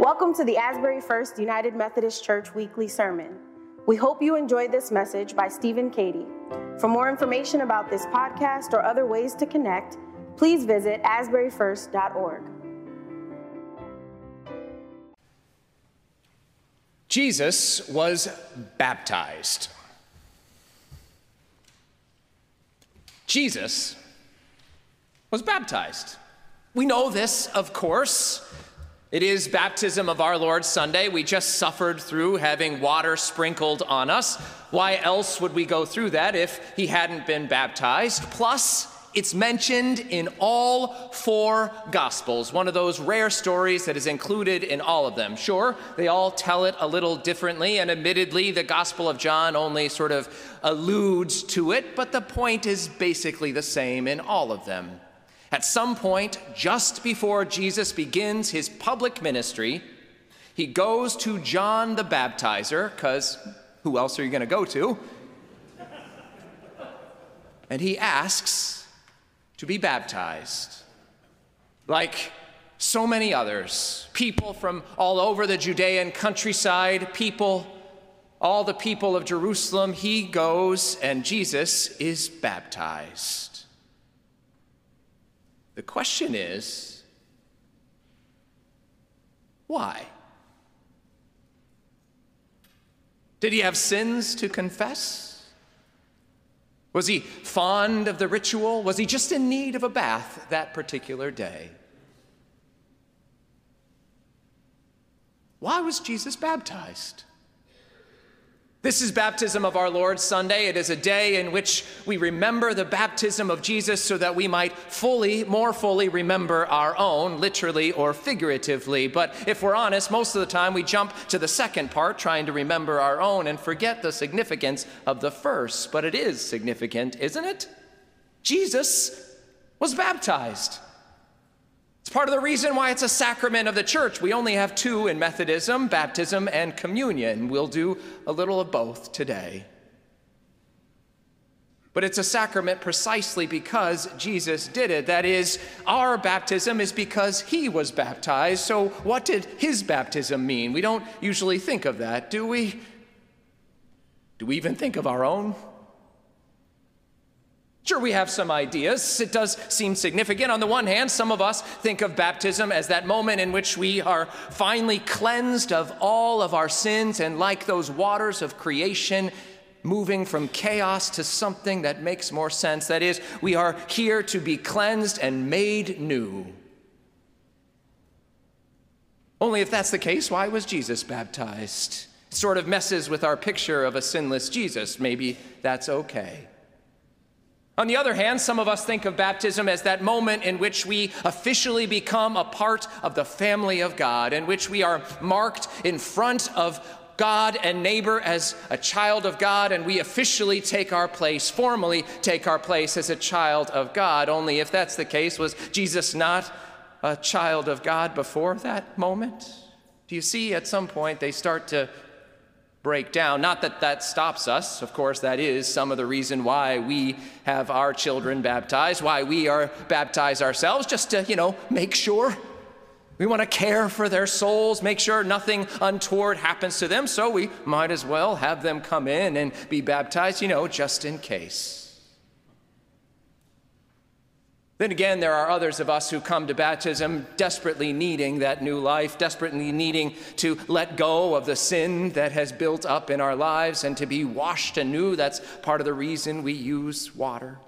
Welcome to the Asbury First United Methodist Church weekly sermon. We hope you enjoyed this message by Stephen Cady. For more information about this podcast or other ways to connect, please visit asburyfirst.org. Jesus was baptized. Jesus was baptized. We know this, of course. It is baptism of our Lord Sunday. We just suffered through having water sprinkled on us. Why else would we go through that if he hadn't been baptized? Plus, it's mentioned in all four Gospels, one of those rare stories that is included in all of them. Sure, they all tell it a little differently, and admittedly, the Gospel of John only sort of alludes to it, but the point is basically the same in all of them. At some point, just before Jesus begins his public ministry, he goes to John the Baptizer, because who else are you going to go to? And he asks to be baptized. Like so many others, people from all over the Judean countryside, people, all the people of Jerusalem, he goes and Jesus is baptized. The question is why? Did he have sins to confess? Was he fond of the ritual? Was he just in need of a bath that particular day? Why was Jesus baptized? This is Baptism of our Lord Sunday. It is a day in which we remember the baptism of Jesus so that we might fully, more fully remember our own, literally or figuratively. But if we're honest, most of the time we jump to the second part, trying to remember our own, and forget the significance of the first. But it is significant, isn't it? Jesus was baptized. It's part of the reason why it's a sacrament of the church. We only have two in Methodism baptism and communion. We'll do a little of both today. But it's a sacrament precisely because Jesus did it. That is, our baptism is because he was baptized. So, what did his baptism mean? We don't usually think of that, do we? Do we even think of our own? Sure, we have some ideas. It does seem significant. On the one hand, some of us think of baptism as that moment in which we are finally cleansed of all of our sins and, like those waters of creation, moving from chaos to something that makes more sense. That is, we are here to be cleansed and made new. Only if that's the case, why was Jesus baptized? It sort of messes with our picture of a sinless Jesus. Maybe that's okay. On the other hand, some of us think of baptism as that moment in which we officially become a part of the family of God, in which we are marked in front of God and neighbor as a child of God, and we officially take our place, formally take our place as a child of God. Only if that's the case, was Jesus not a child of God before that moment? Do you see, at some point, they start to break down. Not that that stops us, of course, that is some of the reason why we have our children baptized, why we are baptized ourselves, just to, you know, make sure. We want to care for their souls, make sure nothing untoward happens to them, so we might as well have them come in and be baptized, you know, just in case. Then again, there are others of us who come to baptism desperately needing that new life, desperately needing to let go of the sin that has built up in our lives and to be washed anew. That's part of the reason we use water.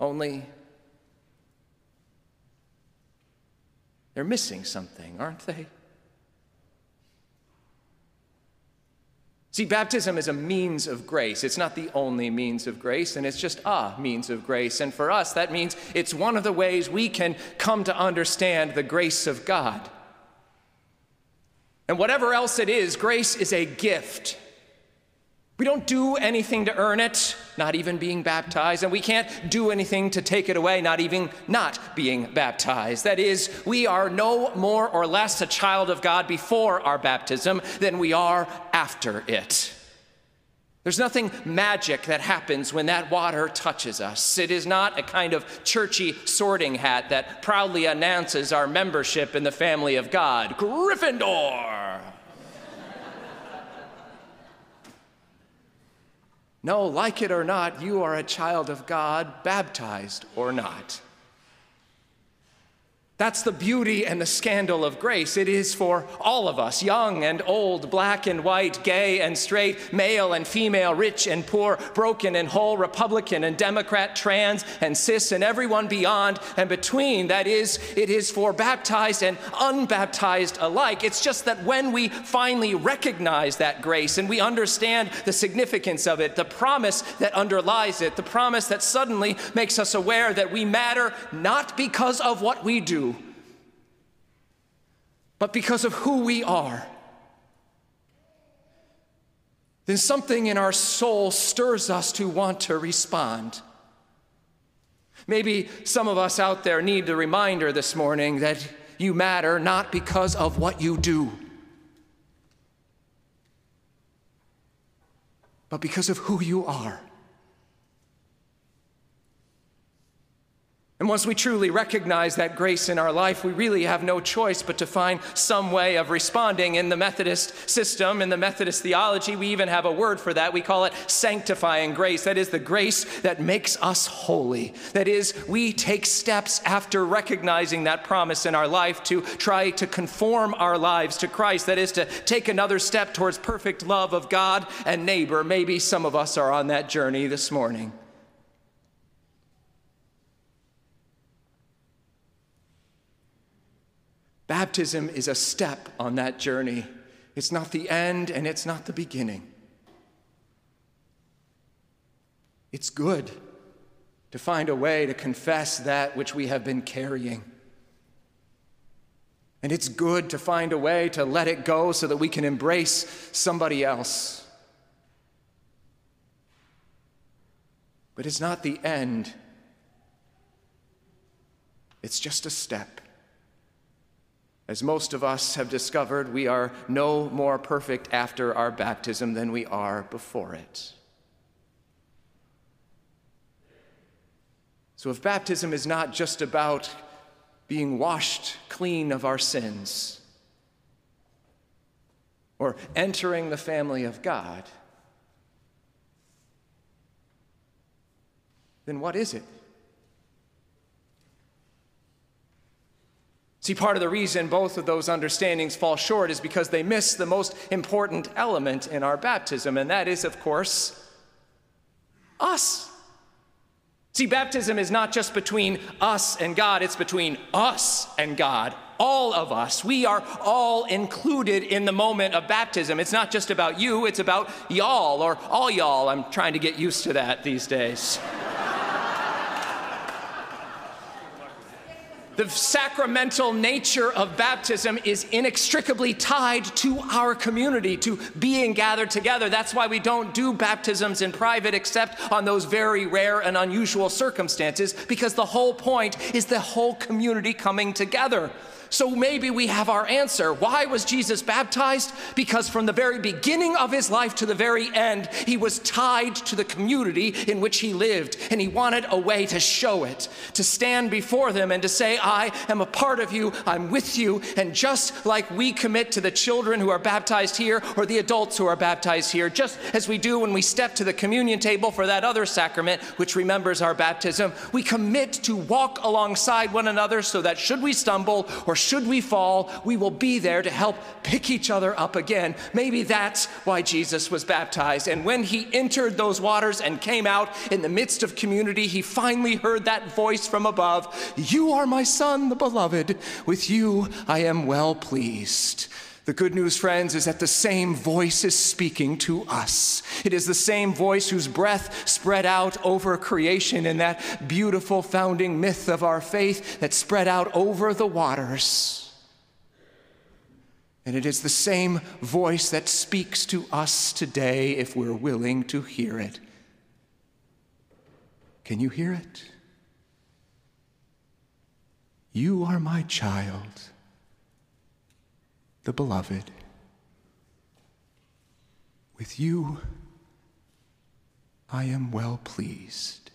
Only they're missing something, aren't they? See, baptism is a means of grace. It's not the only means of grace, and it's just a means of grace. And for us, that means it's one of the ways we can come to understand the grace of God. And whatever else it is, grace is a gift. We don't do anything to earn it, not even being baptized, and we can't do anything to take it away, not even not being baptized. That is, we are no more or less a child of God before our baptism than we are after it. There's nothing magic that happens when that water touches us. It is not a kind of churchy sorting hat that proudly announces our membership in the family of God Gryffindor. No, like it or not, you are a child of God, baptized or not. That's the beauty and the scandal of grace. It is for all of us, young and old, black and white, gay and straight, male and female, rich and poor, broken and whole, Republican and Democrat, trans and cis, and everyone beyond and between. That is, it is for baptized and unbaptized alike. It's just that when we finally recognize that grace and we understand the significance of it, the promise that underlies it, the promise that suddenly makes us aware that we matter not because of what we do but because of who we are, then something in our soul stirs us to want to respond. Maybe some of us out there need the reminder this morning that you matter not because of what you do, but because of who you are. And once we truly recognize that grace in our life, we really have no choice but to find some way of responding. In the Methodist system, in the Methodist theology, we even have a word for that. We call it sanctifying grace. That is the grace that makes us holy. That is, we take steps after recognizing that promise in our life to try to conform our lives to Christ. That is, to take another step towards perfect love of God and neighbor. Maybe some of us are on that journey this morning. Baptism is a step on that journey. It's not the end and it's not the beginning. It's good to find a way to confess that which we have been carrying. And it's good to find a way to let it go so that we can embrace somebody else. But it's not the end, it's just a step. As most of us have discovered, we are no more perfect after our baptism than we are before it. So, if baptism is not just about being washed clean of our sins or entering the family of God, then what is it? See, part of the reason both of those understandings fall short is because they miss the most important element in our baptism, and that is, of course, us. See, baptism is not just between us and God, it's between us and God. All of us. We are all included in the moment of baptism. It's not just about you, it's about y'all or all y'all. I'm trying to get used to that these days. The sacramental nature of baptism is inextricably tied to our community, to being gathered together. That's why we don't do baptisms in private except on those very rare and unusual circumstances, because the whole point is the whole community coming together. So maybe we have our answer. Why was Jesus baptized? Because from the very beginning of his life to the very end, he was tied to the community in which he lived, and he wanted a way to show it, to stand before them and to say, I am a part of you, I'm with you. And just like we commit to the children who are baptized here or the adults who are baptized here, just as we do when we step to the communion table for that other sacrament, which remembers our baptism, we commit to walk alongside one another so that should we stumble or should we fall, we will be there to help pick each other up again. Maybe that's why Jesus was baptized. And when he entered those waters and came out in the midst of community, he finally heard that voice from above You are my son, the beloved. With you I am well pleased. The good news, friends, is that the same voice is speaking to us. It is the same voice whose breath spread out over creation in that beautiful founding myth of our faith that spread out over the waters. And it is the same voice that speaks to us today if we're willing to hear it. Can you hear it? You are my child the beloved. With you, I am well pleased.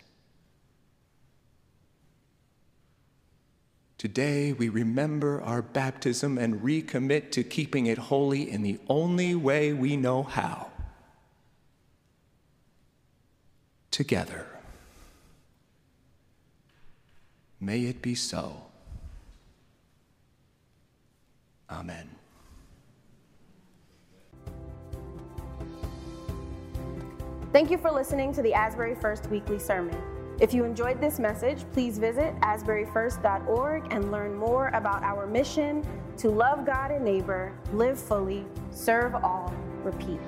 Today, we remember our baptism and recommit to keeping it holy in the only way we know how together. May it be so. Amen. Thank you for listening to the Asbury First Weekly Sermon. If you enjoyed this message, please visit asburyfirst.org and learn more about our mission to love God and neighbor, live fully, serve all, repeat.